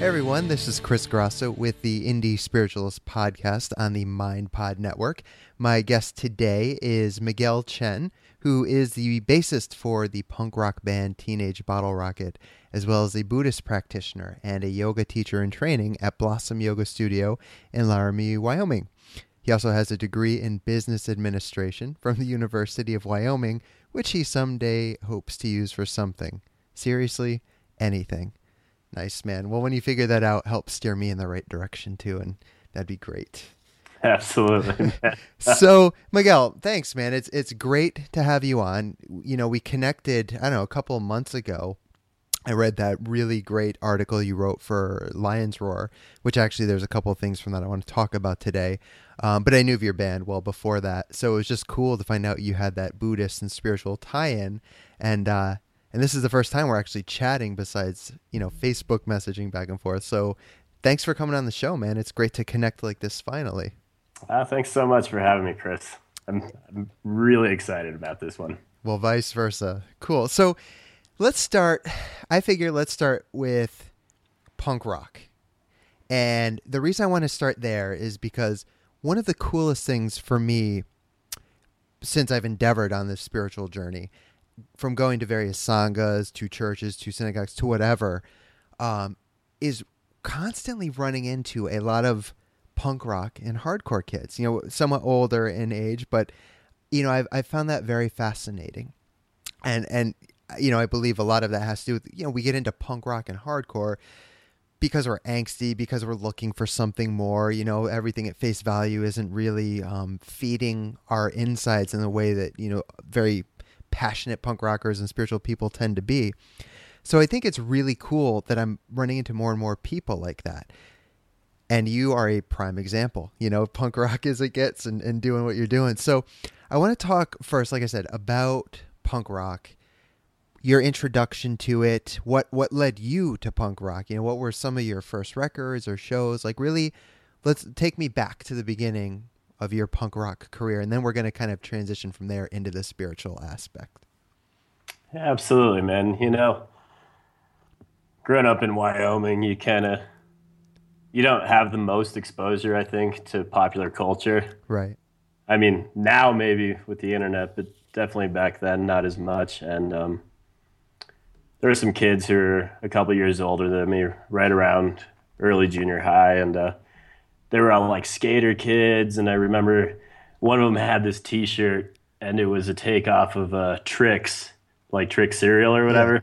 Hey everyone, this is Chris Grosso with the Indie Spiritualist podcast on the Mind Pod Network. My guest today is Miguel Chen, who is the bassist for the punk rock band Teenage Bottle Rocket, as well as a Buddhist practitioner and a yoga teacher in training at Blossom Yoga Studio in Laramie, Wyoming. He also has a degree in business administration from the University of Wyoming, which he someday hopes to use for something. Seriously, anything. Nice, man. Well, when you figure that out, help steer me in the right direction too, and that'd be great. Absolutely. so, Miguel, thanks, man. It's it's great to have you on. You know, we connected. I don't know a couple of months ago. I read that really great article you wrote for Lions Roar, which actually there's a couple of things from that I want to talk about today. Um, but I knew of your band well before that, so it was just cool to find out you had that Buddhist and spiritual tie-in. And uh, and this is the first time we're actually chatting besides you know facebook messaging back and forth. So thanks for coming on the show man. It's great to connect like this finally. Uh, thanks so much for having me chris. I'm, I'm really excited about this one. Well vice versa. Cool. So let's start i figure let's start with punk rock. And the reason i want to start there is because one of the coolest things for me since i've endeavored on this spiritual journey from going to various sanghas to churches to synagogues to whatever um, is constantly running into a lot of punk rock and hardcore kids you know somewhat older in age but you know i've, I've found that very fascinating. And and you know i believe a lot of that has to do with you know we get into punk rock and hardcore because we're angsty because we're looking for something more you know everything at face value isn't really um, feeding our insides in the way that you know very passionate punk rockers and spiritual people tend to be. So I think it's really cool that I'm running into more and more people like that. And you are a prime example, you know, punk rock as it gets and, and doing what you're doing. So I want to talk first, like I said, about punk rock, your introduction to it, what what led you to punk rock, you know, what were some of your first records or shows? Like really let's take me back to the beginning of your punk rock career, and then we're going to kind of transition from there into the spiritual aspect. Absolutely, man. You know, growing up in Wyoming, you kind of you don't have the most exposure, I think, to popular culture. Right. I mean, now maybe with the internet, but definitely back then not as much. And um, there were some kids who are a couple years older than me, right around early junior high, and uh, they were all like skater kids, and I remember one of them had this T-shirt, and it was a takeoff of uh, Trix, like Trix cereal or whatever, yeah.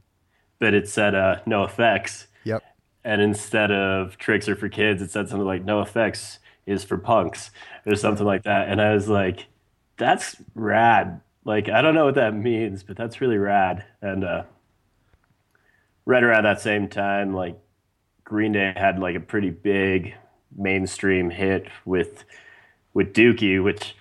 but it said uh, effects," Yep. And instead of "Tricks are for kids, it said something like "NOFX is for punks or something like that. And I was like, that's rad. Like I don't know what that means, but that's really rad. And uh, right around that same time, like Green Day had like a pretty big mainstream hit with with Dookie, which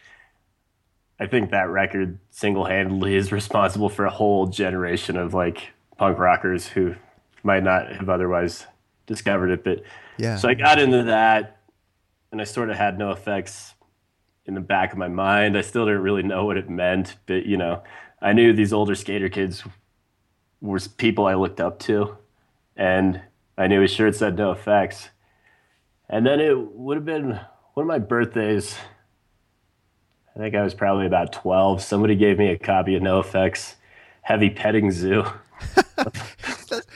I think that record single handedly is responsible for a whole generation of like punk rockers who might not have otherwise discovered it. But yeah, so I got into that, and I sort of had NOFX in the back of my mind. I still didn't really know what it meant, but you know, I knew these older skater kids were people I looked up to, and I knew his shirt said NOFX. And then it would have been one of my birthdays. I think I was probably about 12. Somebody gave me a copy of NoFX Heavy Petting Zoo.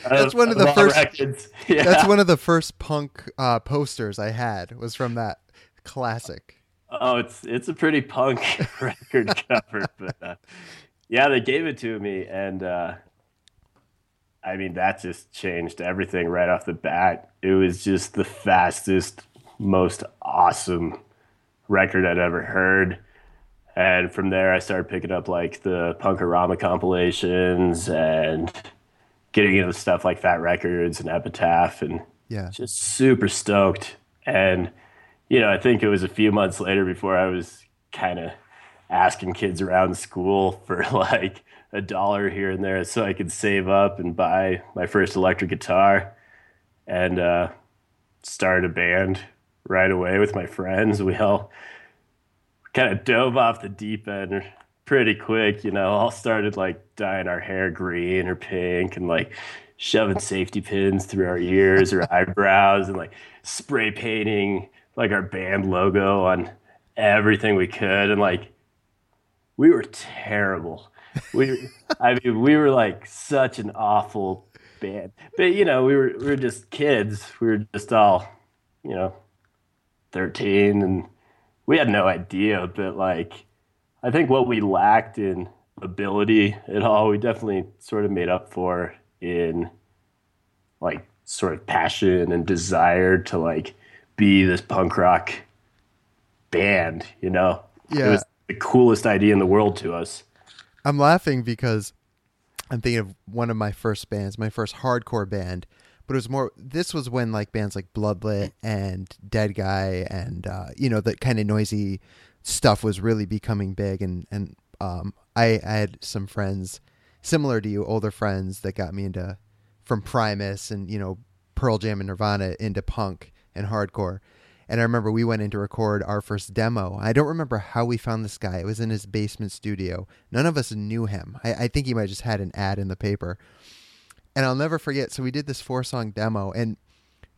that's one of the first. Yeah. That's one of the first punk uh, posters I had. Was from that classic. Oh, it's it's a pretty punk record cover, but uh, yeah, they gave it to me, and uh, I mean that just changed everything right off the bat. It was just the fastest, most awesome record I'd ever heard. And from there, I started picking up like the Punk-O-Rama compilations and getting into stuff like Fat Wreck Chords and Epitaph, and yeah, just super stoked. And you know, I think it was a few months later before I was kind of asking kids around school for like a dollar here and there so I could save up and buy my first electric guitar and uh, start a band right away with my friends. We all kind of dove off the deep end pretty quick, you know, all started like dyeing our hair green or pink and like shoving safety pins through our ears or eyebrows and like spray painting like our band logo on everything we could and like we were terrible. We I mean we were like such an awful band. But you know, we were we were just kids. We were just all, you know, 13 and we had no idea, but like I think what we lacked in ability at all, we definitely sort of made up for in like sort of passion and desire to like be this punk rock band, you know? Yeah. It was the coolest idea in the world to us. I'm laughing because I'm thinking of one of my first bands, my first hardcore band, but it was more this was when like bands like Bloodlet and Deadguy and uh, you know, that kind of noisy stuff was really becoming big and and um, I, I had some friends similar to you, older friends that got me into from Primus and, you know, Pearl Jam and Nirvana into punk and hardcore. And I remember we went in to record our first demo. I don't remember how we found this guy. It was in his basement studio. None of us knew him. I, I think he might just had an ad in the paper. And I'll never forget. So we did this four song demo, and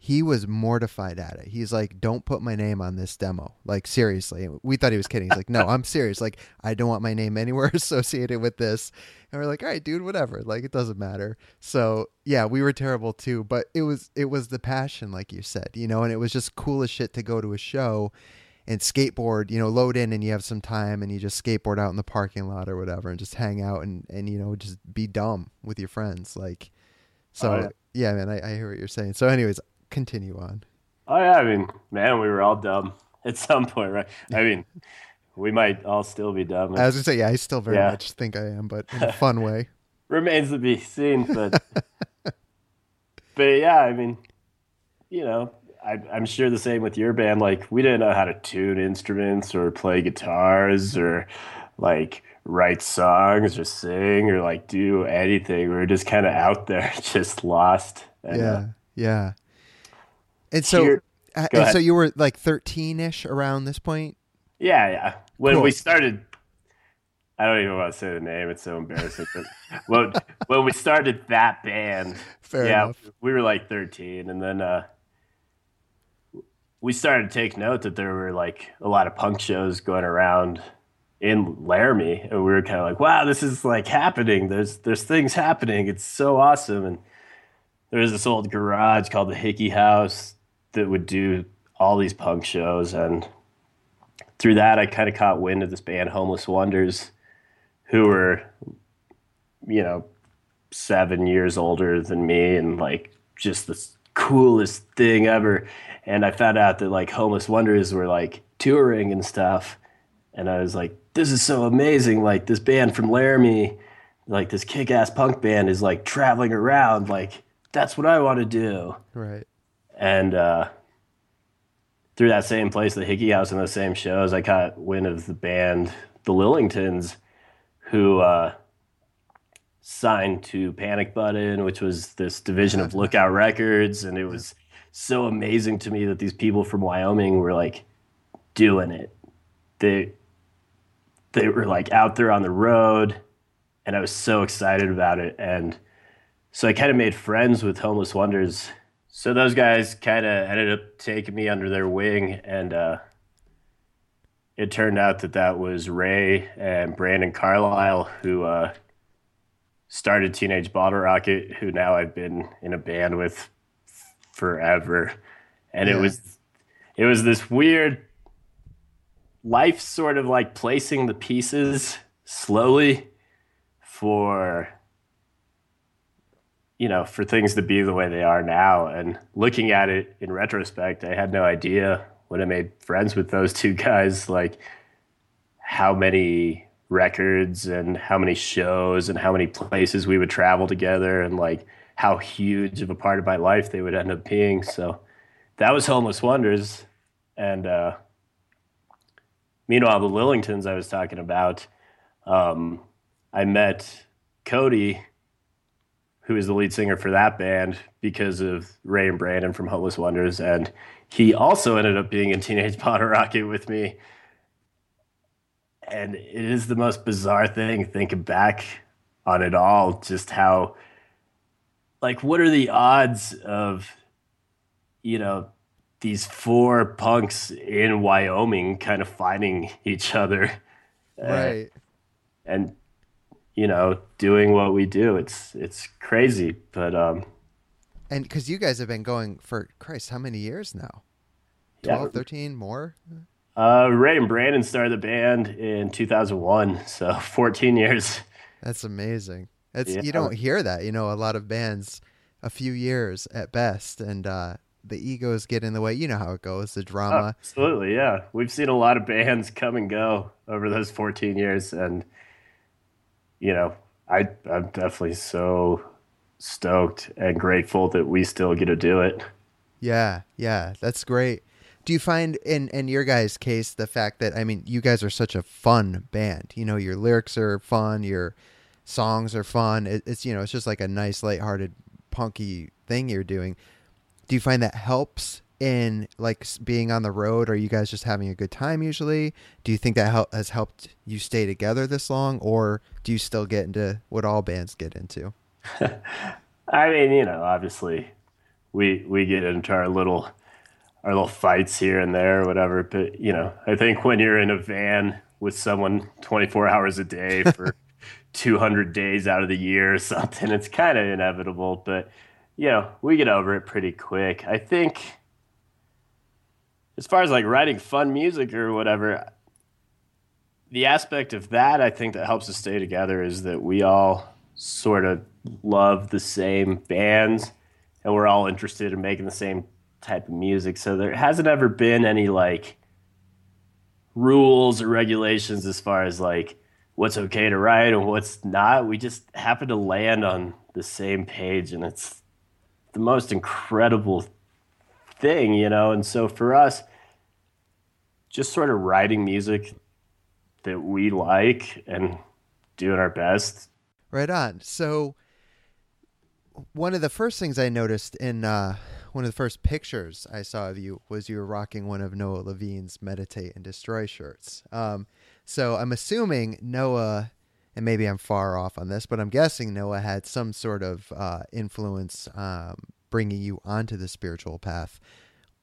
he was mortified at it. He's like, "Don't put my name on this demo." Like seriously. We thought he was kidding. He's like, "No, I'm serious. Like I don't want my name anywhere associated with this." And we're like, "All right, dude, whatever. Like it doesn't matter." So, yeah, we were terrible too, but it was it was the passion like you said, you know, and it was just cool as shit to go to a show and skateboard, you know, load in and you have some time and you just skateboard out in the parking lot or whatever and just hang out and and you know, just be dumb with your friends like so oh, yeah. yeah. man, I, I hear what you're saying. So, anyways, continue on. Oh yeah, I mean, man, we were all dumb at some point, right? I mean, we might all still be dumb. I was gonna say, yeah, I still very yeah. much think I am, but in a fun way. Remains to be seen, but but yeah, I mean, you know, I, I'm sure the same with your band. Like, we didn't know how to tune instruments or play guitars or like write songs or sing or like do anything. We were just kind of out there, just lost. And, yeah, uh, yeah. And so, uh, and so you were like 13 ish around this point? Yeah, yeah. When cool. we started, I don't even want to say the name. It's so embarrassing. but when, when we started that band, Fair yeah, enough. we were like 13. And then uh, we started to take note that there were like a lot of punk shows going around in Laramie. And we were kind of like, wow, this is like happening. There's, there's things happening. It's so awesome. And there was this old garage called the Hickey House that would do all these punk shows. And through that I kind of caught wind of this band Homeless Wonders who were you know 7 years older than me and like just the coolest thing ever. And I found out that like Homeless Wonders were like touring and stuff. And I was like this is so amazing. Like this band from Laramie like this kick-ass punk band is like traveling around. Like that's what I want to do. Right and uh, through that same place, the Hickey House, and those same shows, I caught wind of the band, the Lillingtons, who uh, signed to Panic Button, which was this division of Lookout Records, and it was so amazing to me that these people from Wyoming were like doing it. They they were like out there on the road, and I was so excited about it. And so I kind of made friends with Homeless Wonders So those guys kind of ended up taking me under their wing, and uh, it turned out that that was Ray and Brandon Carlisle who uh, started Teenage Bottle Rocket, who now I've been in a band with forever, and yeah. it was it was this weird life sort of like placing the pieces slowly for you know for things to be the way they are now. And looking at it in retrospect i had no idea when i made friends with those two guys like how many records and how many shows and how many places we would travel together and like how huge of a part of my life they would end up being. So that was homeless wonders. And uh Meanwhile, the Lillingtons I was talking about, um, I met Cody, who is the lead singer for that band, because of Ray and Brandon from Homeless Wonders, and he also ended up being in Teenage Bottle Rocket with me. And it is the most bizarre thing thinking back on it all, just how, like, what are the odds of, you know, these four punks in Wyoming kind of fighting each other. Uh, right. and you know, doing what we do. It's it's crazy, but um and cuz you guys have been going for Christ, how many years now? 12, yeah. 13 more? Uh Ray and Brandon started the band in 2001, so 14 years. That's amazing. It's yeah. you don't hear that, you know, a lot of bands a few years at best and uh the egos get in the way. You know how it goes, the drama. Oh, absolutely, yeah. We've seen a lot of bands come and go over those 14 years, and you know, I I'm definitely so stoked and grateful that we still get to do it. Yeah, yeah, that's great. Do you find in in your guys' case the fact that I mean, you guys are such a fun band. You know, your lyrics are fun, your songs are fun. It, it's you know, it's just like a nice, lighthearted, punky thing you're doing do you find that helps in like being on the road? Are you guys just having a good time usually? Do you think that help, has helped you stay together this long, or do you still get into what all bands get into? I mean, you know, obviously, we we get into our little our little fights here and there, or whatever. But you know, I think when you're in a van with someone 24 hours a day for 200 days out of the year or something, it's kind of inevitable. But you know, we get over it pretty quick. I think as far as like writing fun music or whatever, the aspect of that I think that helps us stay together is that we all sort of love the same bands and we're all interested in making the same type of music. So there hasn't ever been any like rules or regulations as far as like what's okay to write and what's not. We just happen to land on the same page and it's the most incredible thing, you know. And so for us, just sort of writing music that we like and doing our best. Right on. So one of the first things I noticed in uh, one of the first pictures I saw of you was you were rocking one of Noah Levine's "Meditate and Destroy" shirts. Um, so I'm assuming Noah and maybe I'm far off on this, but I'm guessing Noah had some sort of uh, influence um, bringing you onto the spiritual path.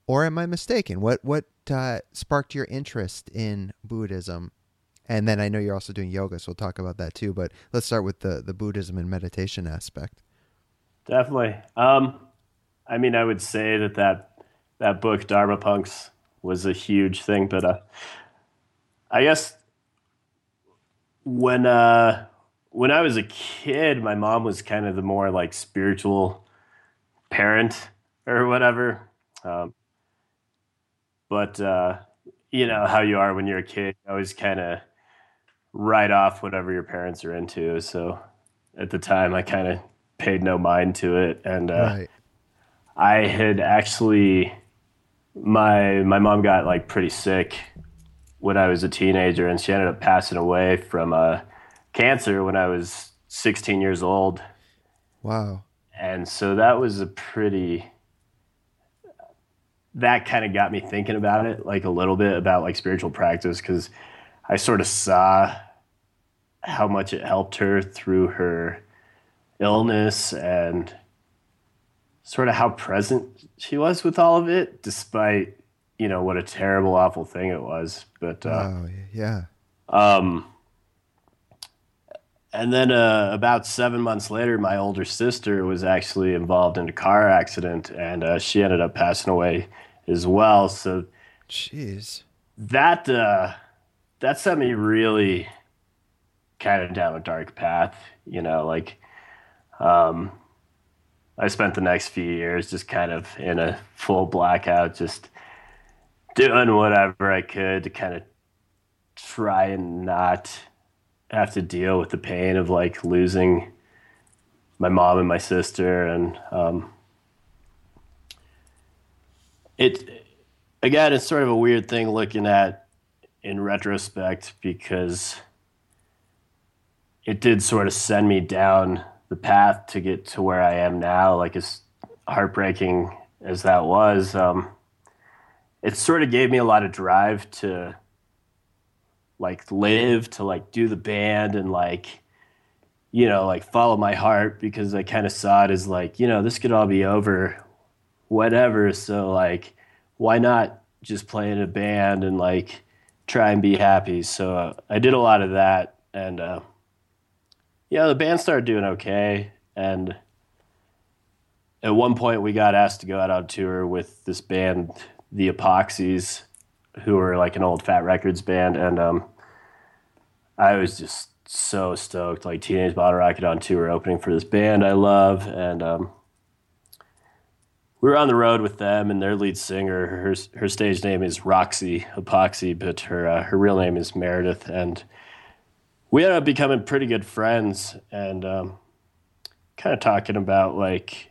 Or am I mistaken? What what uh, sparked your interest in Buddhism? And then I know you're also doing yoga, so we'll talk about that too. But let's start with the the Buddhism and meditation aspect. Definitely. Um, I mean, I would say that that that book Dharma Punks was a huge thing, but uh, I guess when uh when I was a kid, my mom was kind of the more like spiritual parent or whatever. Um, but uh, you know how you are when you're a kid, you always kind of write off whatever your parents are into. So at the time, I kind of paid no mind to it, and uh, right. I had actually my my mom got like pretty sick when I was a teenager, and she ended up passing away from uh, cancer when I was 16 years old. Wow. And so that was a pretty that kind of got me thinking about it like a little bit about like spiritual practice cuz I sort of saw how much it helped her through her illness and sort of how present she was with all of it, despite you know what a terrible, awful thing it was. But uh, oh yeah. Um, and then uh, about seven months later, my older sister was actually involved in a car accident, and uh, she ended up passing away as well. So, jeez, that uh, that sent me really kind of down a dark path. You know, like um, I spent the next few years just kind of in a full blackout, just doing whatever I could to kind of try and not have to deal with the pain of like losing my mom and my sister and um, it again it's sort of a weird thing looking at in retrospect because it did sort of send me down the path to get to where I am now like as heartbreaking as that was um, it sort of gave me a lot of drive to like live to like do the band and like you know like follow my heart because i kind of saw it as like you know this could all be over whatever. So like why not just play in a band and like try and be happy? So uh, i did a lot of that and uh yeah the band started doing okay. And at one point we got asked to go out on tour with this band the epoxies who were like an old Fat Wreck Chords band, and um, I was just so stoked. Like Teenage Bottle Rocket on tour, opening for this band I love, and um, we were on the road with them. And their lead singer, her her stage name is Roxy Epoxy, but her uh, her real name is Meredith, and we ended up becoming pretty good friends, and um, kind of talking about like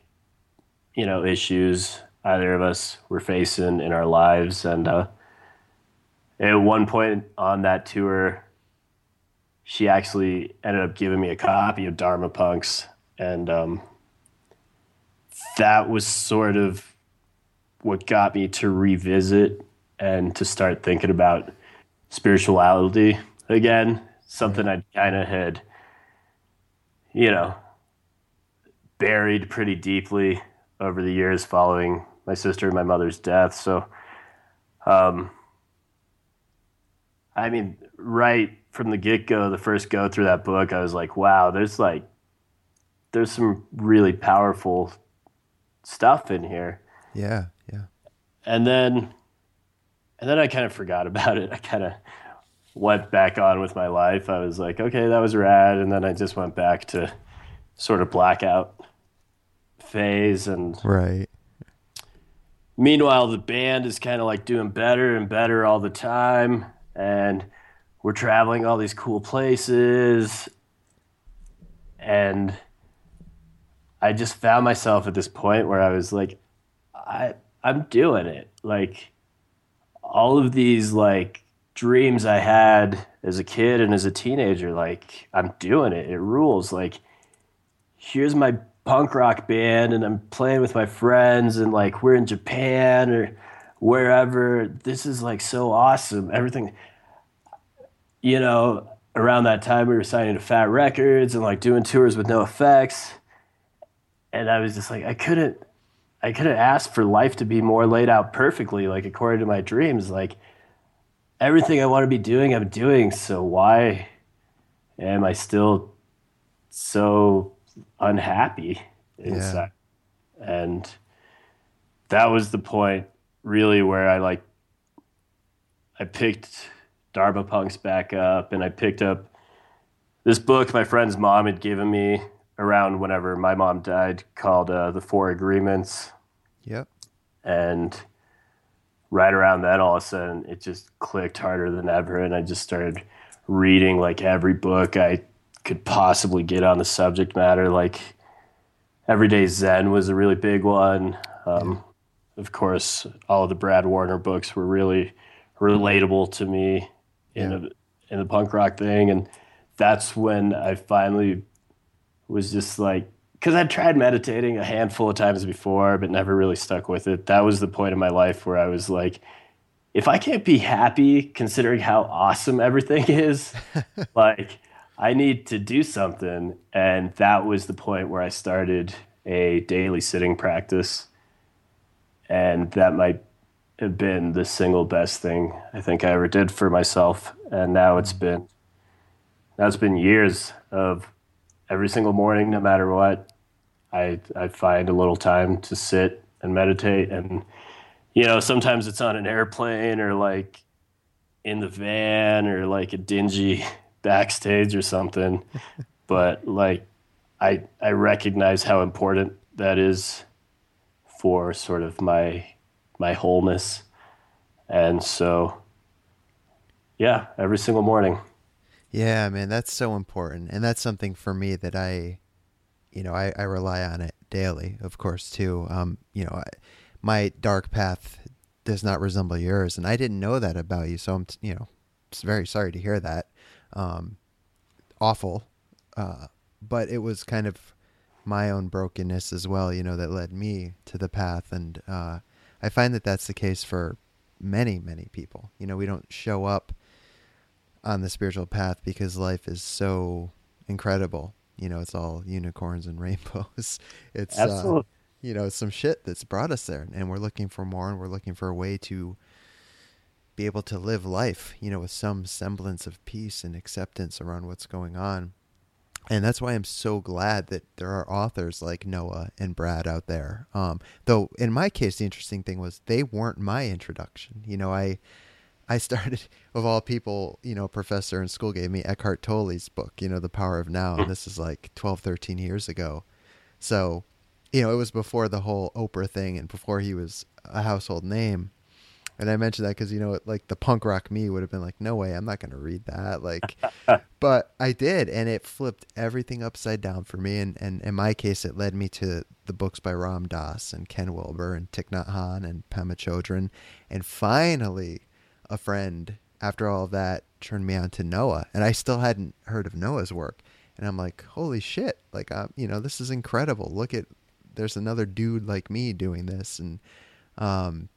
you know issues either of us were facing in our lives. And uh, at one point on that tour, she actually ended up giving me a copy of Dharma Punks. And um, that was sort of what got me to revisit and to start thinking about spirituality again. Something I kind of had, you know, buried pretty deeply over the years following my sister and my mother's death. So, um, I mean, right from the get go, the first go through that book, I was like, wow, there's like, there's some really powerful stuff in here. Yeah, yeah. And then, and then I kind of forgot about it. I kind of went back on with my life. I was like, okay, that was rad. And then I just went back to sort of blackout phase and right Meanwhile, the band is kind of like doing better and better all the time, and we're traveling all these cool places. And I just found myself at this point where I was like, I I'm doing it. Like all of these like dreams I had as a kid and as a teenager, like I'm doing it. It rules. Like here's my punk rock band and I'm playing with my friends and like we're in Japan or wherever. This is like so awesome. Everything, you know, around that time we were signing to Fat Wreck Chords and like doing tours with NOFX And I was just like, I couldn't, I couldn't ask for life to be more laid out perfectly, like according to my dreams. Like everything I want to be doing, I'm doing. So why am I still so unhappy inside. Yeah. And that was the point really where I like I picked Dharma Punks back up and I picked up this book my friend's mom had given me around whenever my mom died called uh, The Four Agreements. Yep. And right around then all of a sudden it just clicked harder than ever and I just started reading like every book I could possibly get on the subject matter. Like Everyday Zen was a really big one. Um, of course, all of the Brad Warner books were really relatable to me in yeah. a, in the punk rock thing, and that's when I finally was just like, because I'd tried meditating a handful of times before, but never really stuck with it. That was the point in my life where I was like, if I can't be happy considering how awesome everything is, like I need to do something. And that was the point where I started a daily sitting practice, and that might have been the single best thing I think I ever did for myself. And now it's mm-hmm. been now it's been years of every single morning, no matter what, I I find a little time to sit and meditate. And you know, sometimes it's on an airplane or like in the van or like a dingy backstage or something. but like I I recognize how important that is for sort of my my wholeness. And so yeah, every single morning. Yeah, man, that's so important. And that's something for me that I you know, I, I rely on it daily, of course, too. Um, you know, I, my dark path does not resemble yours, and I didn't know that about you. So I'm, you know, very sorry to hear that. Um, awful, uh, but it was kind of my own brokenness as well, you know, that led me to the path. And uh, I find that that's the case for many, many people. You know, we don't show up on the spiritual path because life is so incredible. You know, it's all unicorns and rainbows. It's uh, you know, some shit that's brought us there, and we're looking for more, and we're looking for a way to be able to live life, you know, with some semblance of peace and acceptance around what's going on. And that's why I'm so glad that there are authors like Noah and Brad out there. Um, though in my case, the interesting thing was they weren't my introduction. You know, I I started of all people, you know, a professor in school gave me Eckhart Tolle's book, you know, The Power of Now, and this is like 12, 13 years ago. So, you know, it was before the whole Oprah thing and before he was a household name. And I mentioned that because you know, like the punk rock me would have been like, "No way, I'm not going to read that." Like, but I did, and it flipped everything upside down for me. And, and in my case, it led me to the books by Ram Dass and Ken Wilber and Thich Nhat Hanh and Pema Chodron, and finally, a friend after all of that turned me on to Noah, and I still hadn't heard of Noah's work. And I'm like, "Holy shit! Like, um, you know, this is incredible. Look at there's another dude like me doing this." And um,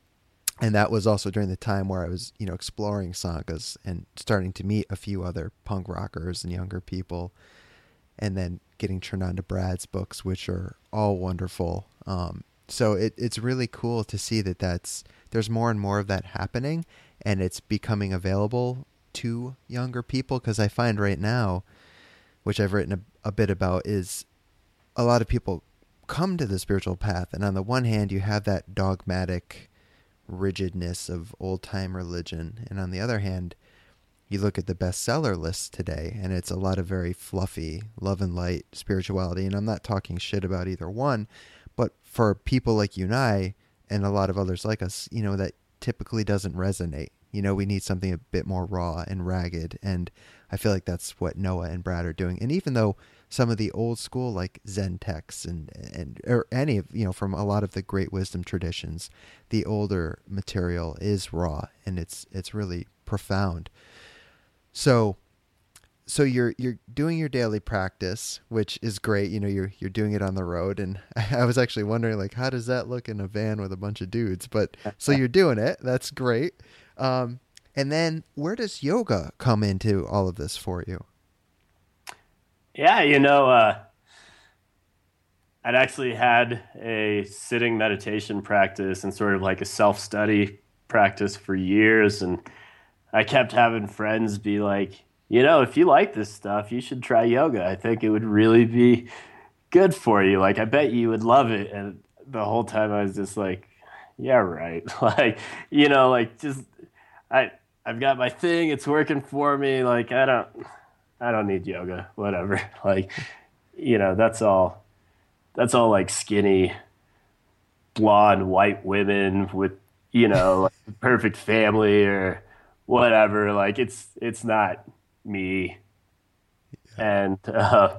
and that was also during the time where I was, you know, exploring sanghas and starting to meet a few other punk rockers and younger people, and then getting turned on to Brad's books, which are all wonderful. Um, so it, it's really cool to see that that's there's more and more of that happening, and it's becoming available to younger people. Because I find right now, which I've written a, a bit about, is a lot of people come to the spiritual path, and on the one hand, you have that dogmatic rigidness of old time religion. And on the other hand, you look at the bestseller lists today, and it's a lot of very fluffy love and light spirituality. And I'm not talking shit about either one, but for people like you and I, and a lot of others like us, you know, that typically doesn't resonate. You know, we need something a bit more raw and ragged. And I feel like that's what Noah and Brad are doing. And even though some of the old school like Zen texts and and or any of you know from a lot of the great wisdom traditions, the older material is raw and it's it's really profound. So so you're you're doing your daily practice, which is great. You know, you're you're doing it on the road, and I was actually wondering like, how does that look in a van with a bunch of dudes? But so you're doing it. That's great. Um, and then where does yoga come into all of this for you? Yeah, you know, uh, I'd actually had a sitting meditation practice and sort of like a self study practice for years. And I kept having friends be like, you know, if you like this stuff, you should try yoga. I think it would really be good for you. Like, I bet you would love it. And the whole time I was just like, yeah, right. like, you know, like just, I, I've got my thing. It's working for me. Like, I don't, I don't need yoga, whatever. Like, you know, that's all. That's all like skinny, blonde white women with you know like perfect family or whatever. Like it's it's not me. Yeah. And uh,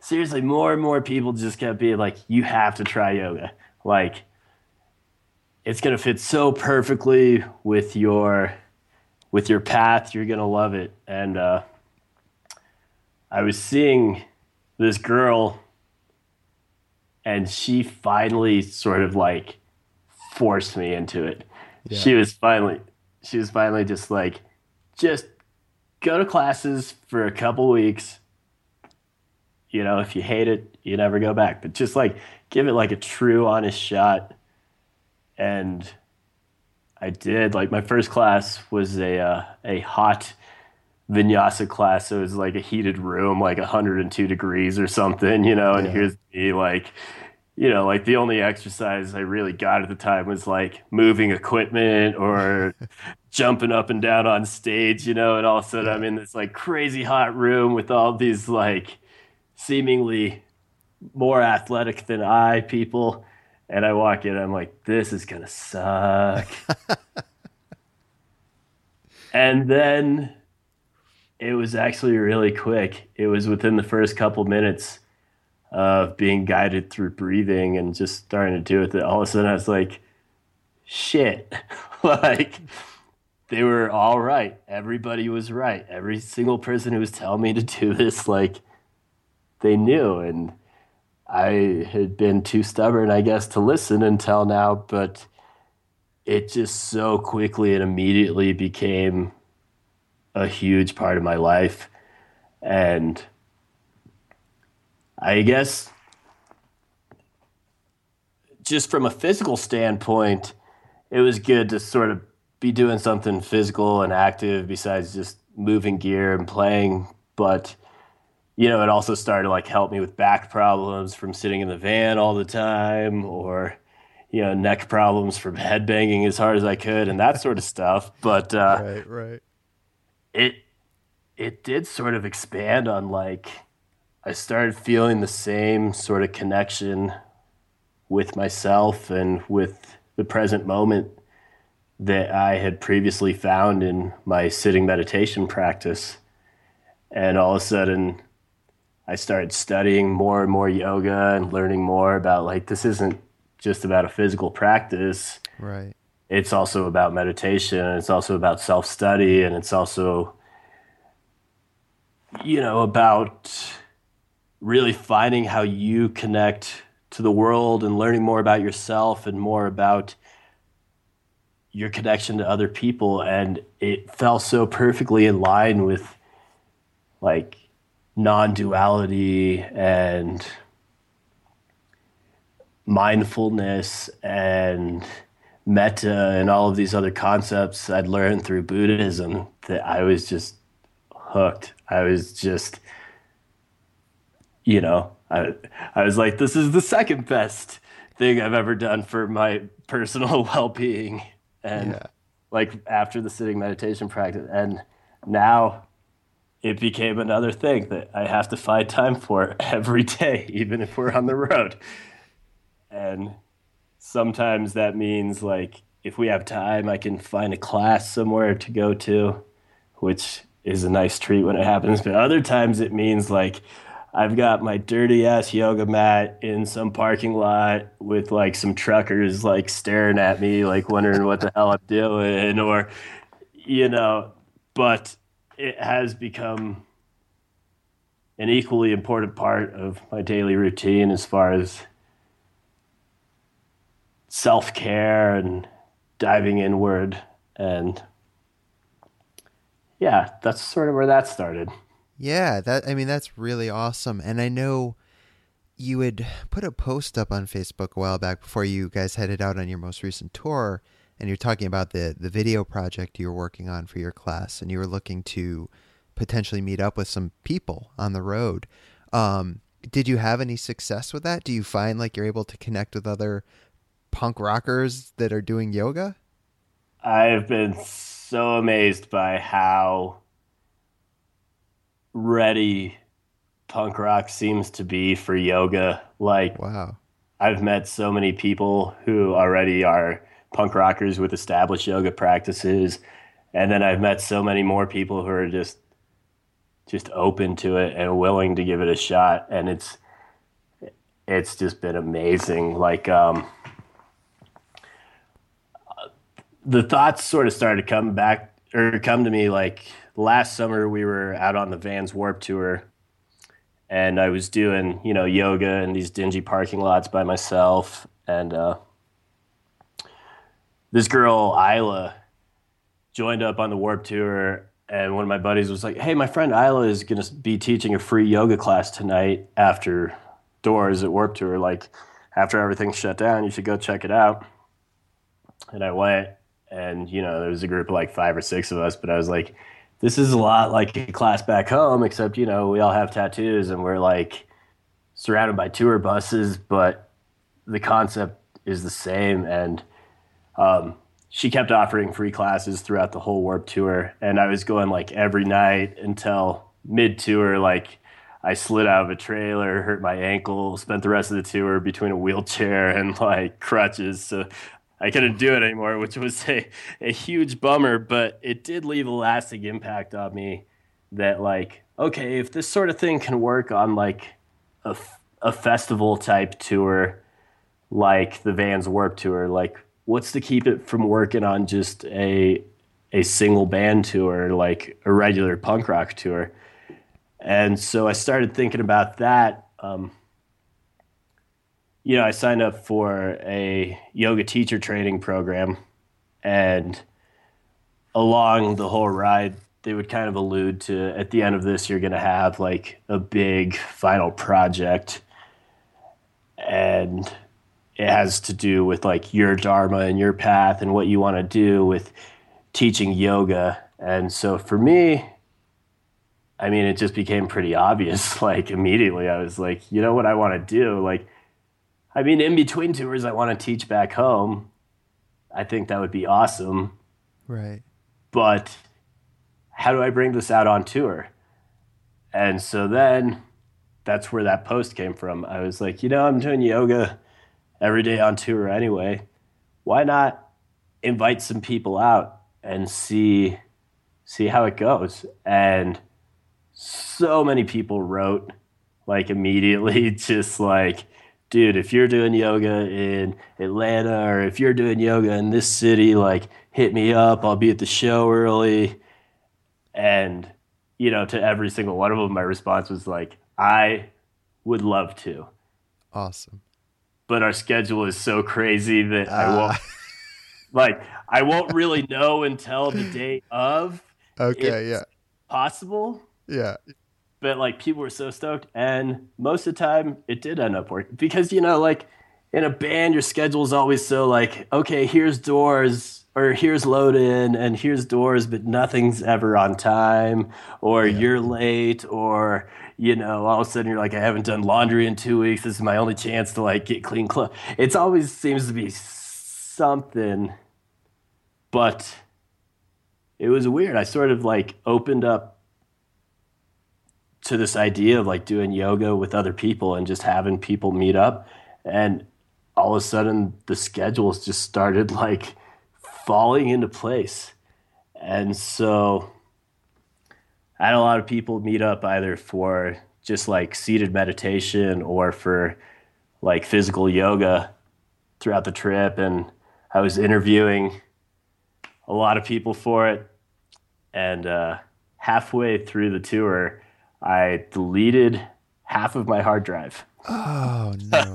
seriously, more and more people just kept being like, "You have to try yoga." Like, it's gonna fit so perfectly with your with your path. You're gonna love it, and. uh I was seeing this girl and she finally sort of like forced me into it. Yeah. She was finally she was finally just like just go to classes for a couple weeks. You know, if you hate it, you never go back. But just like give it like a true, honest shot. And I did. Like my first class was a uh, a hot vinyasa class. So it was like a heated room, like 102 degrees or something, you know. And Yeah. here's me, like, you know, like the only exercise I really got at the time was like moving equipment or jumping up and down on stage, you know. And all of a sudden, I'm in this like crazy hot room with all these like seemingly more athletic than I people. And I walk in, I'm like, this is gonna suck. and then it was actually really quick. It was within the first couple minutes of being guided through breathing and just starting to do it that all of a sudden I was like, shit. like they were all right. Everybody was right. Every single person who was telling me to do this, like they knew. And I had been too stubborn, I guess, to listen until now, but it just so quickly and immediately became a huge part of my life. And I guess just from a physical standpoint, it was good to sort of be doing something physical and active besides just moving gear and playing. But you know, it also started to like help me with back problems from sitting in the van all the time or you know, neck problems from headbanging as hard as I could and that sort of stuff. But uh Right, right. It it did sort of expand on like I started feeling the same sort of connection with myself and with the present moment that I had previously found in my sitting meditation practice. And all of a sudden I started studying more and more yoga and learning more about like this isn't just about a physical practice Right. It's also about meditation it's also about self-study and it's also you know about really finding how you connect to the world and learning more about yourself and more about your connection to other people. And it fell so perfectly in line with like non-duality and mindfulness and metta and all of these other concepts I'd learned through Buddhism that I was just hooked. I was just, you know, I, I was like, this is the second best thing I've ever done for my personal well being. And Yeah. like after the sitting meditation practice. And now it became another thing that I have to find time for every day, even if we're on the road. And sometimes that means like if we have time i can find a class somewhere to go to which is a nice treat when it happens. But other times it means like i've got my dirty ass yoga mat in some parking lot with like some truckers like staring at me like wondering what the hell i'm doing or you know but it has become an equally important part of my daily routine as far as self care and diving inward. And yeah, that's sort of where that started. Yeah, that I mean that's really awesome. And I know you had put a post up on Facebook a while back before you guys headed out on your most recent tour and you're talking about the the video project you were working on for your class and you were looking to potentially meet up with some people on the road. Um did you have any success with that? Do you find like you're able to connect with other punk rockers that are doing yoga? I've been so amazed by how ready punk rock seems to be for yoga. Like, Wow. I've met so many people who already are punk rockers with established yoga practices. And then I've met so many more people who are just just open to it and willing to give it a shot. And it's it's just been amazing. Like um the thoughts sort of started to come back or come to me like last summer we were out on the Vans Warp Tour and I was doing, you know, yoga in these dingy parking lots by myself and uh this girl Isla joined up on the Warp Tour and one of my buddies was like, "Hey, my friend Isla is going to be teaching a free yoga class tonight after doors at Warp Tour. Like after everything's shut down, you should go check it out." And I went, and you know, there was a group of like five or six of us, but I was like, "This is a lot like a class back home, except you know, we all have tattoos and we're like surrounded by tour buses, but the concept is the same." And um, she kept offering free classes throughout the whole Warped Tour, and I was going like every night until mid tour. Like I slid out of a trailer, hurt my ankle, spent the rest of the tour between a wheelchair and like crutches, so I couldn't do it anymore, which was a, a huge bummer. But it did leave a lasting impact on me. That like, okay, if this sort of thing can work on like a, a festival type tour, like the Vans Warped Tour, like what's to keep it from working on just a a single band tour like a regular punk rock tour and so i started thinking about that um, you know i signed up for a yoga teacher training program and along the whole ride they would kind of allude to at the end of this you're going to have like a big final project and it has to do with like your dharma and your path and what you want to do with teaching yoga. And so for me, I mean, it just became pretty obvious. Like immediately, I was like, you know what I want to do? Like, I mean, in between tours, I want to teach back home. I think that would be awesome. Right. But how do I bring this out on tour? And so then that's where that post came from. I was like, you know, I'm doing yoga every day on tour anyway. Why not invite some people out and see see how it goes? And so many people wrote like immediately just like dude, if you're doing yoga in Atlanta or if you're doing yoga in this city, like hit me up. I'll be at the show early. And, you know, to every single one of them, my response was like, I would love to. Awesome but our schedule is so crazy that uh. I won't like I won't really know until the day of. Okay, yeah. Possible. Yeah. But like people were so stoked and most of the time it did end up working because you know like in a band your schedule is always so like okay, here's doors or here's load in and here's doors but nothing's ever on time or yeah. you're late or you know, all of a sudden you're like, I haven't done laundry in two weeks. This is my only chance to like get clean clothes. It's always seems to be something, but it was weird. I sort of like opened up to this idea of like doing yoga with other people and just having people meet up. And all of a sudden the schedules just started like falling into place. And so I had a lot of people meet up either for just like seated meditation or for like physical yoga throughout the trip. And I was interviewing a lot of people for it. And uh, halfway through the tour, I deleted half of my hard drive. Oh, no.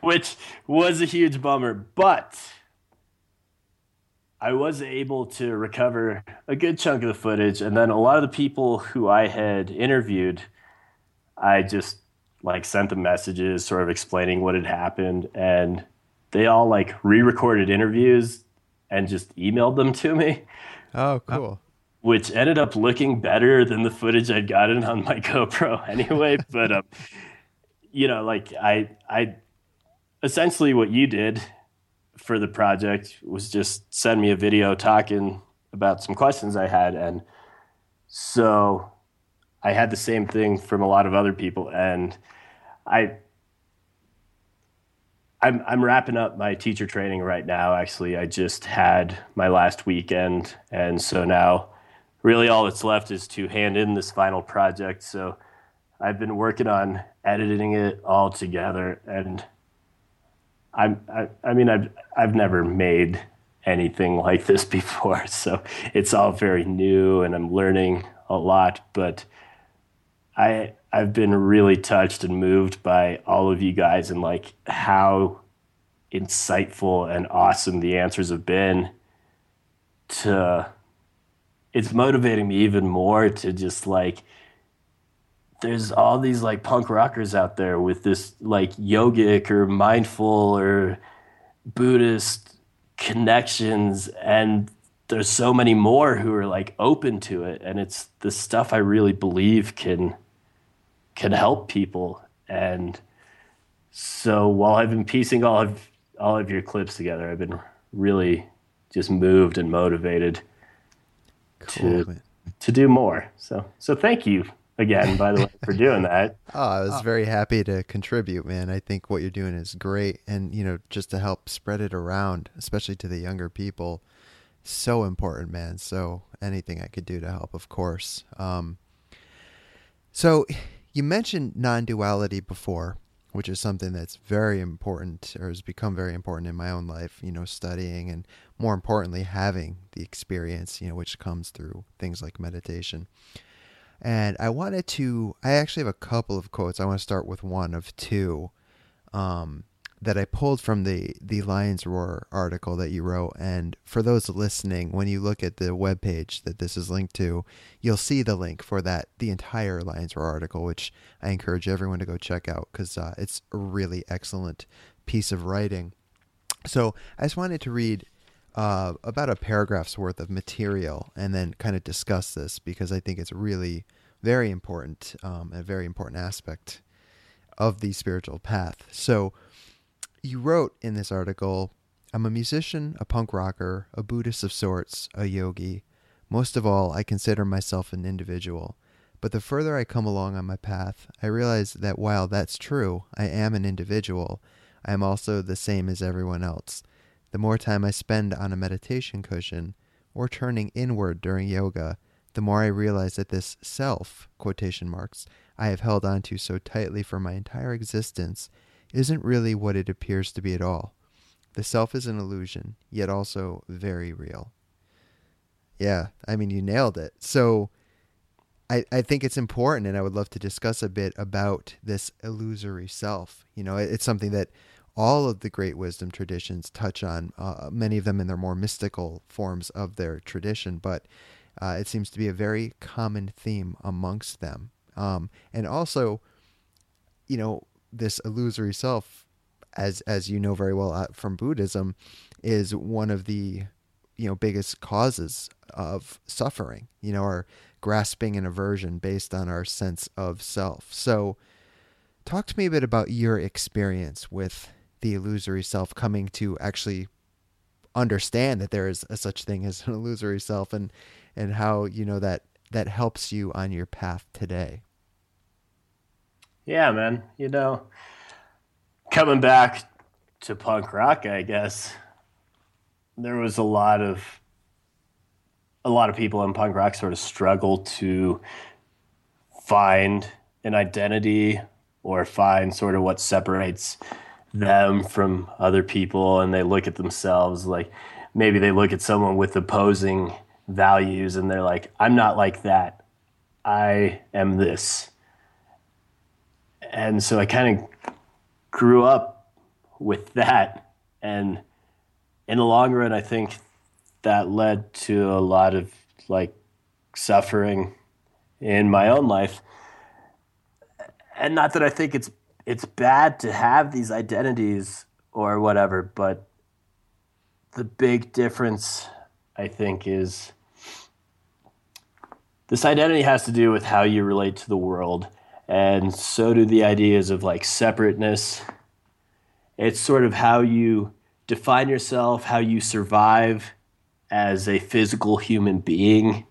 Which was a huge bummer. But I was able to recover a good chunk of the footage, and then a lot of the people who I had interviewed, I just like sent them messages, sort of explaining what had happened, and they all like re-recorded interviews and just emailed them to me. Oh, cool. Which ended up looking better than the footage I'd gotten on my GoPro anyway. but um, you know, like I, I essentially what you did for the project was just send me a video talking about some questions I had. And so I had the same thing from a lot of other people. And I, I'm, I'm wrapping up my teacher training right now. Actually, I just had my last weekend. And so now really all that's left is to hand in this final project. So I've been working on editing it all together and I'm, I, I mean, I've, I've never made anything like this before, so it's all very new, and I'm learning a lot. But I, I've been really touched and moved by all of you guys and like how insightful and awesome the answers have been to it's motivating me even more to just like there's all these like punk rockers out there with this like yogic or mindful or Buddhist connections and there's so many more who are like open to it and it's the stuff I really believe can can help people. And so while I've been piecing all of all of your clips together I've been really just moved and motivated cool, to man. to do more so so thank you again by the way for doing that oh I was oh. very happy to contribute man I think what you're doing is great and you know just to help spread it around especially to the younger people so important, man. So anything I could do to help, of course. Um, so you mentioned non-duality before, which is something that's very important or has become very important in my own life, you know, studying and more importantly, having the experience, you know, which comes through things like meditation. And I wanted to, I actually have a couple of quotes. I want to start with one of two. Um, that I pulled from the the Lions Roar article that you wrote. And for those listening, when you look at the web page that this is linked to, you'll see the link for that the entire Lions Roar article, which I encourage everyone to go check out because uh, it's a really excellent piece of writing. So I just wanted to read uh, about a paragraph's worth of material and then kind of discuss this because I think it's really very important, um, a very important aspect of the spiritual path. So you wrote in this article I'm a musician, a punk rocker, a Buddhist of sorts, a yogi. Most of all, I consider myself an individual. But the further I come along on my path, I realize that while that's true, I am an individual, I am also the same as everyone else. The more time I spend on a meditation cushion or turning inward during yoga, the more I realize that this self, quotation marks, I have held on to so tightly for my entire existence isn't really what it appears to be at all. The self is an illusion, yet also very real. Yeah, I mean, you nailed it. So I, I think it's important, and I would love to discuss a bit about this illusory self. You know, it's something that all of the great wisdom traditions touch on, uh, many of them in their more mystical forms of their tradition, but uh, it seems to be a very common theme amongst them. Um, and also, you know, this illusory self, as as you know very well uh, from Buddhism, is one of the you know biggest causes of suffering. You know, our grasping and aversion based on our sense of self. So, talk to me a bit about your experience with the illusory self coming to actually understand that there is a such thing as an illusory self and and how you know that that helps you on your path today yeah, man. You know, coming back to punk rock, I guess there was a lot of a lot of people in punk rock sort of struggle to find an identity or find sort of what separates them from other people and they look at themselves like maybe they look at someone with opposing values and they're like I'm not like that. I am this and so I kind of grew up with that. And in the long run, I think that led to a lot of like suffering in my own life. And not that I think it's it's bad to have these identities or whatever, but the big difference I think is this identity has to do with how you relate to the world and so do the ideas of like separateness. It's sort of how you define yourself, how you survive as a physical human being.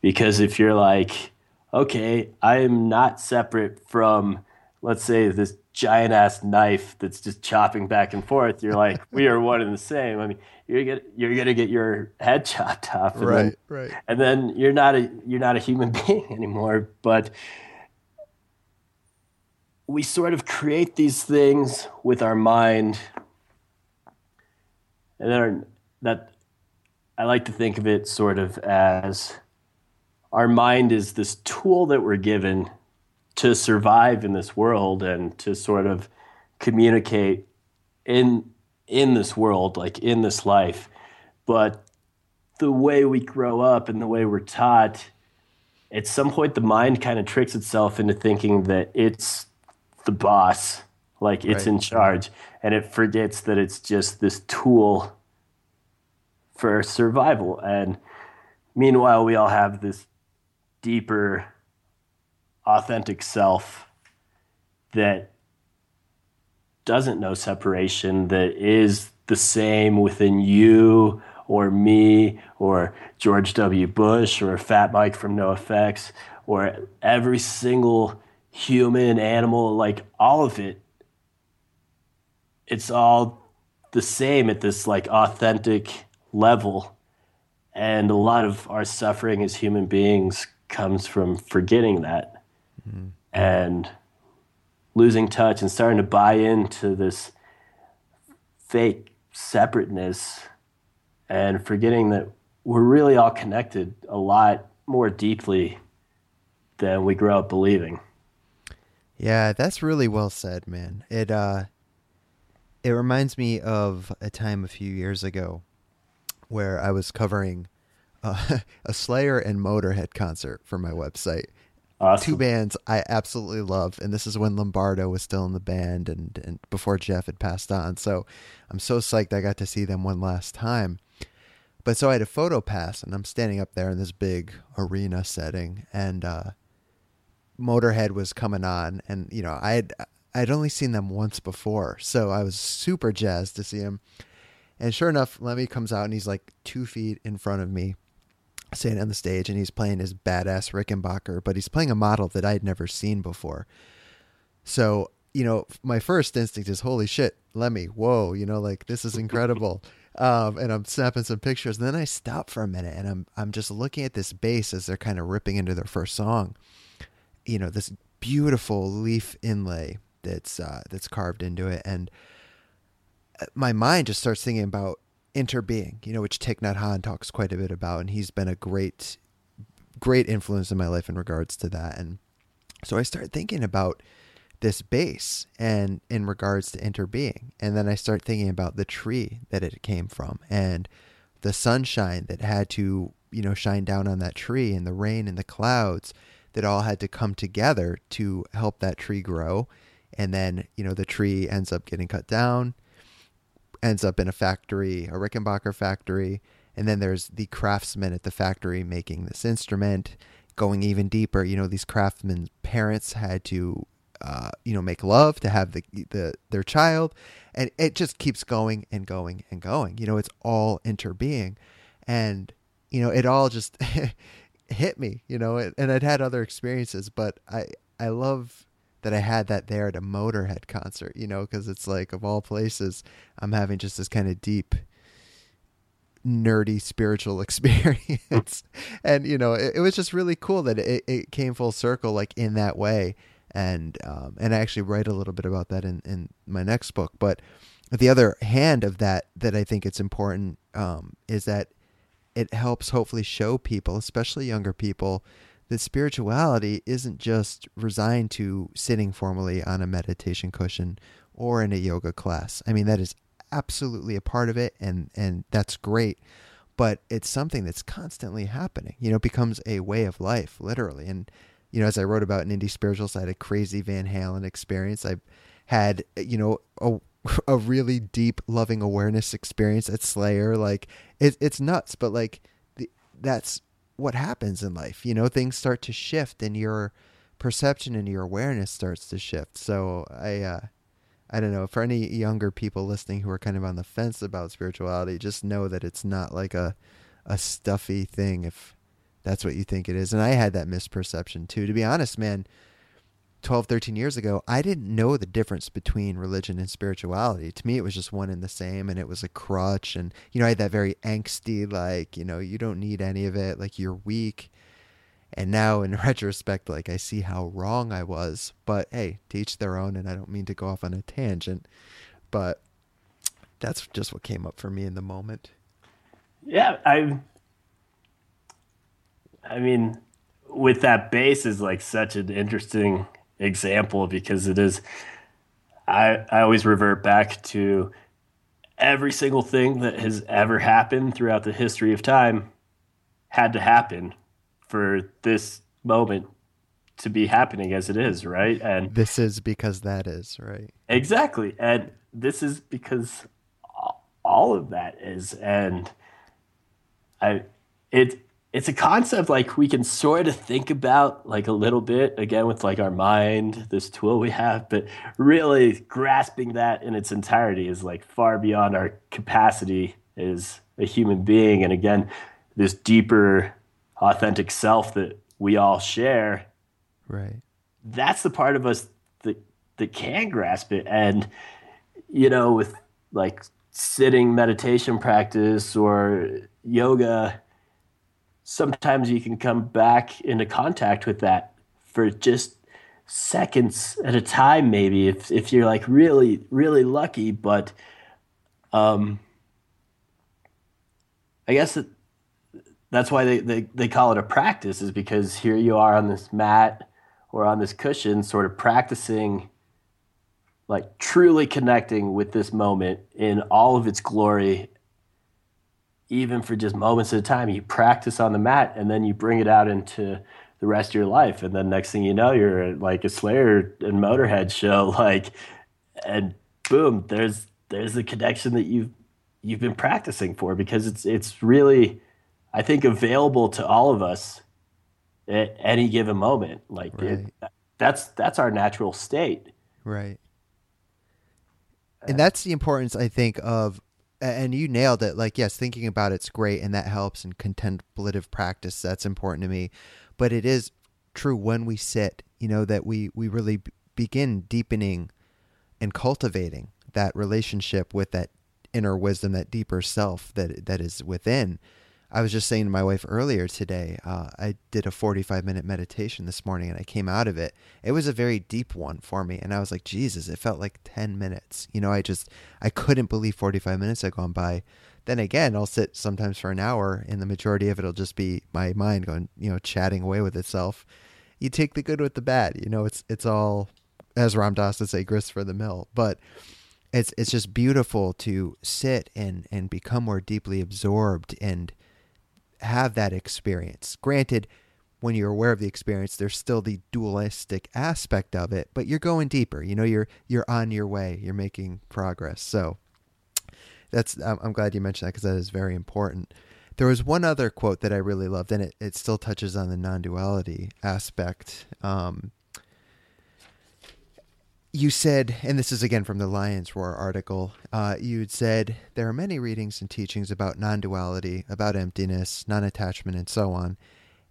Because if you're like, okay, I am not separate from, let's say, this giant ass knife that's just chopping back and forth, you're like, we are one and the same. I mean, you're gonna you're gonna get your head chopped off, and right? Then, right. And then you're not a you're not a human being anymore. But we sort of create these things with our mind. And that i like to think of it sort of as our mind is this tool that we're given to survive in this world and to sort of communicate in in this world like in this life. But the way we grow up and the way we're taught, at some point the mind kind of tricks itself into thinking that it's the boss, like it's right. in charge, and it forgets that it's just this tool for survival. And meanwhile, we all have this deeper, authentic self that doesn't know separation, that is the same within you or me or George W. Bush or Fat Mike from NOFX or every single human, animal, like all of it. It's all the same at this like authentic level. And a lot of our suffering as human beings comes from forgetting that mm-hmm. and losing touch and starting to buy into this fake separateness and forgetting that we're really all connected a lot more deeply than we grow up believing. Yeah, that's really well said, man. It uh it reminds me of a time a few years ago where I was covering uh, a Slayer and Motorhead concert for my website. Awesome. Two bands I absolutely love, and this is when Lombardo was still in the band and, and before Jeff had passed on. So I'm so psyched I got to see them one last time. But so I had a photo pass, and I'm standing up there in this big arena setting, and uh, Motorhead was coming on, and you know I had I'd only seen them once before, so I was super jazzed to see him. And sure enough, Lemmy comes out, and he's like two feet in front of me, standing on the stage, and he's playing his badass Rickenbacker, but he's playing a model that I'd never seen before. So you know, my first instinct is, holy shit, Lemmy, whoa, you know, like this is incredible. Um, and I'm snapping some pictures. And then I stop for a minute and I'm I'm just looking at this bass as they're kind of ripping into their first song. You know, this beautiful leaf inlay that's uh, that's carved into it, and uh, my mind just starts thinking about interbeing. You know, which Thich Nhat Hanh talks quite a bit about, and he's been a great great influence in my life in regards to that. And so I start thinking about this bass and in regards to interbeing. And then I start thinking about the tree that it came from and the sunshine that had to, you know, shine down on that tree and the rain and the clouds that all had to come together to help that tree grow. And then, you know, the tree ends up getting cut down, ends up in a factory, a Rickenbacker factory. And then there's the craftsmen at the factory making this instrument. Going even deeper, you know, these craftsmen's parents had to uh, you know, make love to have the, the their child, and it just keeps going and going and going. You know, it's all interbeing, and you know, it all just hit me. You know, and I'd had other experiences, but I I love that I had that there at a Motorhead concert. You know, because it's like of all places, I'm having just this kind of deep nerdy spiritual experience and you know it, it, was just really cool that it, it came full circle like in that way and um, and I actually write a little bit about that in, in my next book. But the other hand of that that I think it's important um, is that it helps hopefully show people, especially younger people, that spirituality isn't just resigned to sitting formally on a meditation cushion or in a yoga class. I mean that is absolutely a part of it, and and that's great. But it's something that's constantly happening. You know, becomes a way of life, literally, and you know, as I wrote about in Indie Spiritualist, I had a crazy Van Halen experience. I had, you know, a, a really deep loving awareness experience at Slayer. Like it, it's nuts, but like the, that's what happens in life. You know, things start to shift and your perception and your awareness starts to shift. So I, uh, I don't know for any younger people listening who are kind of on the fence about spirituality, just know that it's not like a, a stuffy thing. If that's what you think it is. And I had that misperception too. To be honest, man, 12, 13 years ago, I didn't know the difference between religion and spirituality. To me, it was just one and the same, and it was a crutch. And, you know, I had that very angsty, like, you know, you don't need any of it, like, you're weak. And now, in retrospect, like, I see how wrong I was. But hey, teach their own, and I don't mean to go off on a tangent, but that's just what came up for me in the moment. Yeah, I I mean, with that bass is like such an interesting example because it is. I I always revert back to every single thing that has ever happened throughout the history of time had to happen for this moment to be happening as it is, right? And this is because that is, right? Exactly. And this is because all of that is and I it it's a concept like we can sort of think about like a little bit again with like our mind this tool we have but really grasping that in its entirety is like far beyond our capacity as a human being. And again this deeper authentic self that we all share right. that's the part of us that that can grasp it. And you know with like sitting meditation practice or yoga sometimes you can come back into contact with that for just seconds at a time maybe if if you're like really really lucky but um i guess that, that's why they, they they call it a practice is because here you are on this mat or on this cushion sort of practicing like truly connecting with this moment in all of its glory even for just moments at a time. You practice on the mat and then you bring it out into the rest of your life. And then next thing you know, you're like a Slayer and Motorhead show, like, and boom, there's there's the connection that you've you've been practicing for because it's it's really, I think, available to all of us at any given moment. Like right. it, that's that's our natural state. Right. And uh, that's the importance, I think, of and you nailed it. Like yes thinking about it's great and that helps in contemplative practice that's important to me. But it is true when we sit you know that we we really begin deepening and cultivating that relationship with that inner wisdom that deeper self that that is within I was just saying to my wife earlier today, uh, I did a 45 minute meditation this morning and I came out of it. It was a very deep one for me. And I was like, Jesus, it felt like 10 minutes. You know, I just, I couldn't believe 45 minutes had gone by. Then again, I'll sit sometimes for an hour and the majority of it will just be my mind going, you know, chatting away with itself. You take the good with the bad. You know, it's, it's all, as Ram Dass would say, grist for the mill. But, it's it's just beautiful to sit and and become more deeply absorbed and have that experience. Granted, when you're aware of the experience, there's still the dualistic aspect of it, but you're going deeper. You know, you're you're on your way. You're making progress. So that's I'm, glad you mentioned that because that is very important. There was one other quote that I really loved, and it, it still touches on the non-duality aspect. Um, you said, and this is again from the Lion's Roar article, uh, you said there are many readings and teachings about non duality, about emptiness, non attachment, and so on.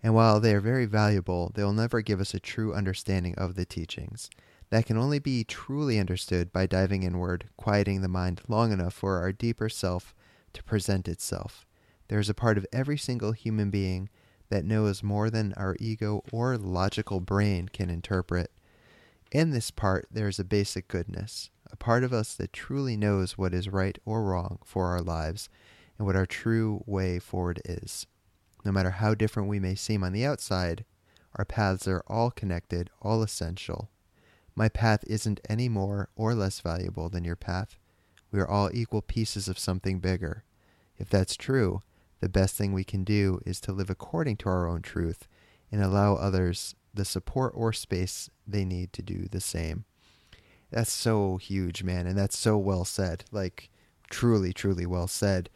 And while they are very valuable, they will never give us a true understanding of the teachings. That can only be truly understood by diving inward, quieting the mind long enough for our deeper self to present itself. There is a part of every single human being that knows more than our ego or logical brain can interpret. In this part, there is a basic goodness, a part of us that truly knows what is right or wrong for our lives and what our true way forward is. No matter how different we may seem on the outside, our paths are all connected, all essential. My path isn't any more or less valuable than your path. We are all equal pieces of something bigger. If that's true, the best thing we can do is to live according to our own truth and allow others the support or space they need to do the same. That's so huge, man, and that's so well said. Like truly, truly well said.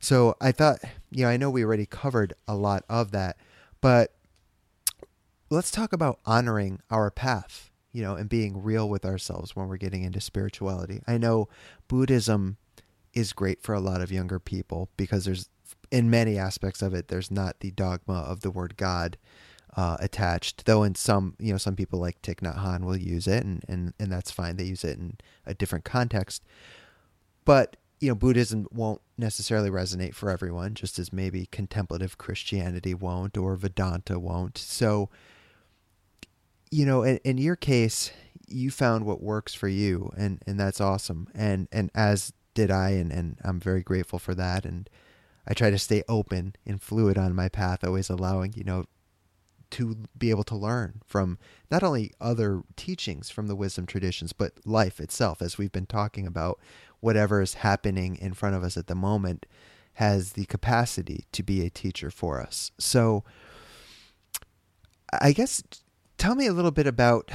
So I thought, you know, I know we already covered a lot of that, but let's talk about honoring our path, you know, and being real with ourselves when we're getting into spirituality. I know Buddhism is great for a lot of younger people because there's in many aspects of it there's not the dogma of the word God uh, attached. Though in some, you know, some people like Thich Nhat Hanh will use it, and, and and that's fine. They use it in a different context. But you know, Buddhism won't necessarily resonate for everyone, just as maybe contemplative Christianity won't, or Vedanta won't. So, you know, in, in your case, you found what works for you, and and that's awesome. And and as did I, and and I'm very grateful for that. And I try to stay open and fluid on my path, always allowing you know to be able to learn from not only other teachings from the wisdom traditions, but life itself, as we've been talking about whatever is happening in front of us at the moment has the capacity to be a teacher for us. So, I guess tell me a little bit about.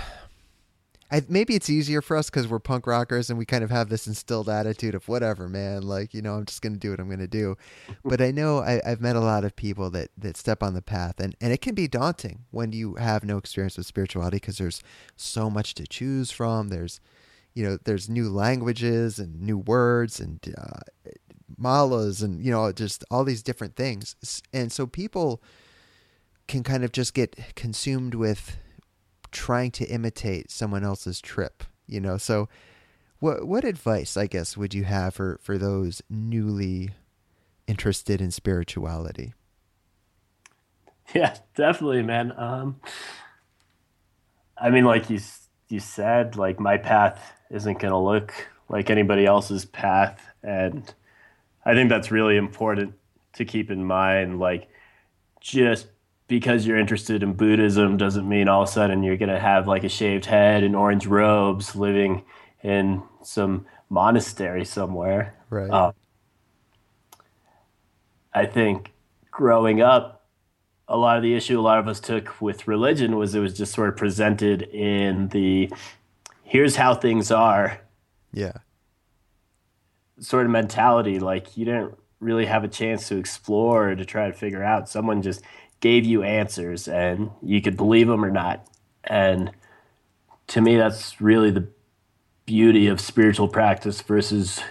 I, maybe it's easier for us because we're punk rockers and we kind of have this instilled attitude of whatever, man. Like you know, I'm just going to do what I'm going to do. But I know I, I've met a lot of people that that step on the path, and and it can be daunting when you have no experience with spirituality because there's so much to choose from. There's you know, there's new languages and new words and uh, malas and you know just all these different things, and so people can kind of just get consumed with trying to imitate someone else's trip, you know. So what what advice, I guess, would you have for for those newly interested in spirituality? Yeah, definitely, man. Um I mean like you you said like my path isn't going to look like anybody else's path and I think that's really important to keep in mind like just because you're interested in Buddhism doesn't mean all of a sudden you're going to have like a shaved head and orange robes living in some monastery somewhere. Right. Um, I think growing up, a lot of the issue a lot of us took with religion was it was just sort of presented in the here's how things are. Yeah. Sort of mentality. Like you didn't really have a chance to explore or to try to figure out. Someone just gave you answers and you could believe them or not. And to me, that's really the beauty of spiritual practice versus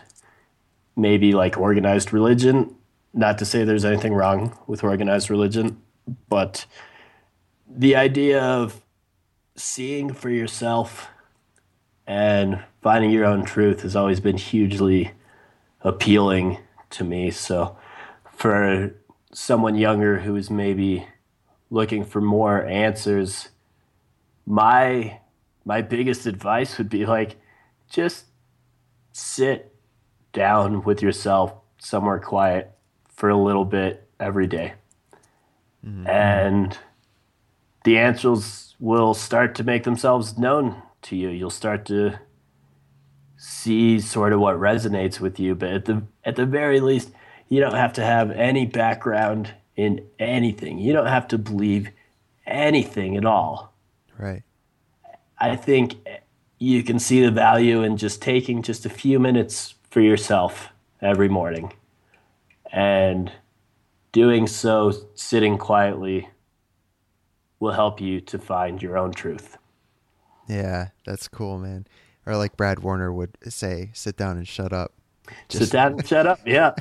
maybe like organized religion. Not to say there's anything wrong with organized religion, but the idea of seeing for yourself and finding your own truth has always been hugely appealing to me. So for someone younger who is maybe looking for more answers, my my biggest advice would be like just sit down with yourself somewhere quiet for a little bit every day. Mm-hmm. And the answers will start to make themselves known to you. You'll start to see sort of what resonates with you, but at the at the very least, you don't have to have any background in anything. You don't have to believe anything at all. Right. I think you can see the value in just taking just a few minutes for yourself every morning and doing so sitting quietly will help you to find your own truth. Yeah, that's cool, man. Or like Brad Warner would say, sit down and shut up. Just, Sit down and shut up. Yeah.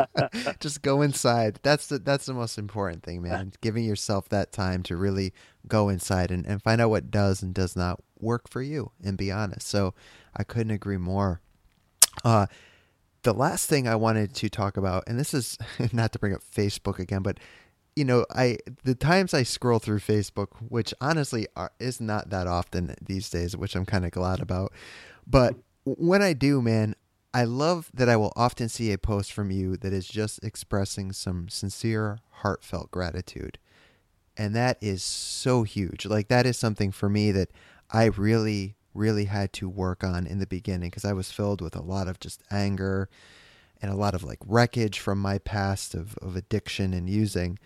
just go inside. That's the that's the most important thing, man. Giving yourself that time to really go inside and, and find out what does and does not work for you and be honest. So I couldn't agree more. Uh the last thing I wanted to talk about, and this is not to bring up Facebook again, but you know, I the times I scroll through Facebook, which honestly are, is not that often these days, which I'm kind of glad about. But when I do, man, I love that I will often see a post from you that is just expressing some sincere, heartfelt gratitude. And that is so huge. Like, that is something for me that I really, really had to work on in the beginning because I was filled with a lot of just anger and a lot of like wreckage from my past of, of addiction and using.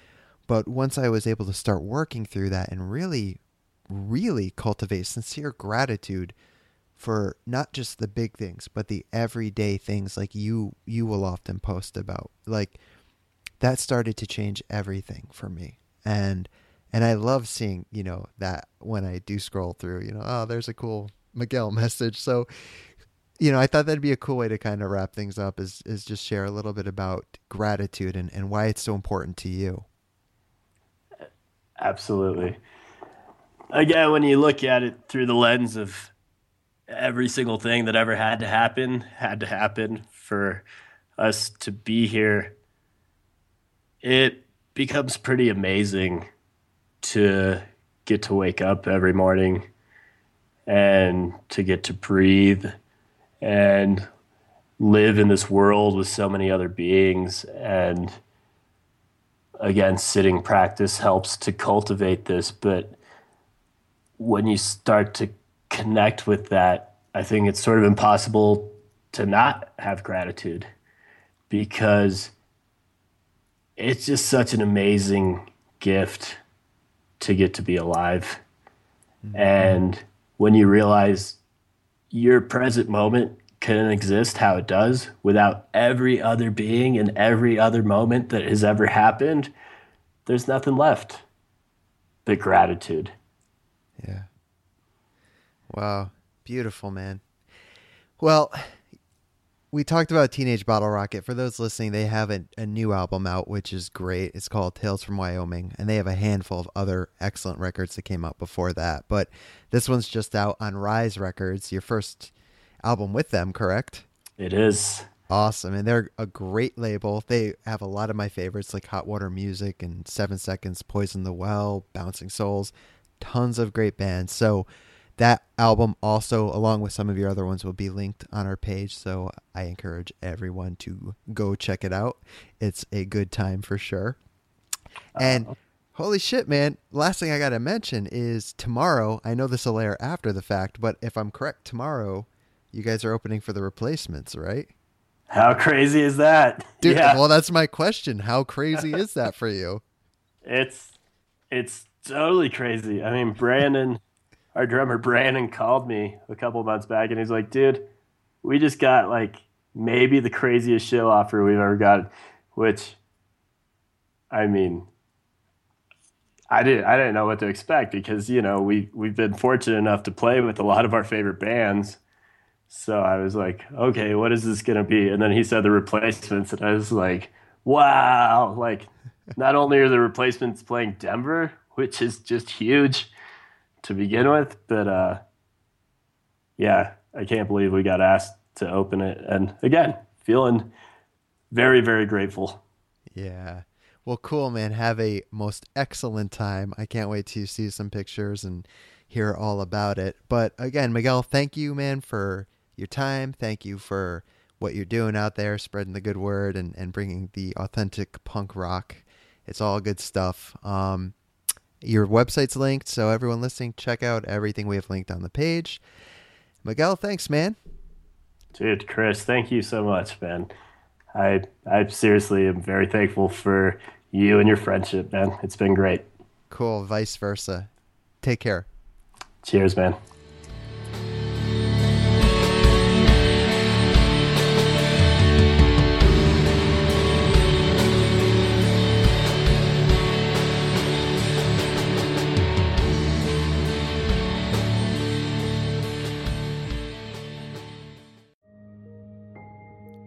But once I was able to start working through that and really, really cultivate sincere gratitude for not just the big things but the everyday things like you you will often post about like that started to change everything for me. And and I love seeing you know that when I do scroll through you know oh there's a cool Miguel message. So you know I thought that'd be a cool way to kind of wrap things up is is just share a little bit about gratitude and and why it's so important to you. Absolutely. Uh, Again when you look at it through the lens of every single thing that ever had to happen had to happen for us to be here, it becomes pretty amazing to get to wake up every morning and to get to breathe and live in this world with so many other beings. And again sitting practice helps to cultivate this but when you start to connect with that, I think it's sort of impossible to not have gratitude because it's just such an amazing gift to get to be alive. Mm-hmm. And when you realize your present moment can exist how it does without every other being and every other moment that has ever happened, there's nothing left but gratitude. Yeah. Wow. Beautiful, man. Well, we talked about Teenage Bottle Rocket. For those listening, they have a, a, new album out, which is great. It's called Tales from Wyoming, and they have a handful of other excellent records that came out before that. But this one's just out on Rise Records, your first album with them, correct? It is. Awesome. And they're a great label. They have a lot of my favorites like Hot Water Music and Seven Seconds, Poison the Well, Bouncing Souls, tons of great bands. So, that album also, along with some of your other ones, will be linked on our page. So I encourage everyone to go check it out. It's a good time for sure. And uh, holy shit, man. Last thing I got to mention is tomorrow. I know this will air after the fact, but if I'm correct, tomorrow you guys are opening for the replacements, right? How crazy is that? Dude, yeah. well, that's my question. How crazy is that for you? It's it's totally crazy. I mean, Brandon our drummer Brandon called me a couple months back and he's like, dude, we just got like maybe the craziest show offer we've ever got, which I mean, I didn't I didn't know what to expect because you know we we've been fortunate enough to play with a lot of our favorite bands. So I was like, okay, what is this gonna be? And then he said the replacements, and I was like, wow! Like, not only are the replacements playing Denver, which is just huge, to begin with. But uh, yeah, I can't believe we got asked to open it. And again, feeling very, very grateful. Yeah. Well, cool, man. Have a most excellent time. I can't wait to see some pictures and hear all about it. But again, Miguel, thank you, man, for your time. Thank you for what you're doing out there, spreading the good word and, and bringing the authentic punk rock. It's all good stuff. Um, your website's linked, so everyone listening, check out everything we have linked on the page. Miguel, thanks, man. Dude, Chris, thank you so much, man. I I seriously am very thankful for you and your friendship, man. It's been great. Cool. Vice versa. Take care. Cheers, man.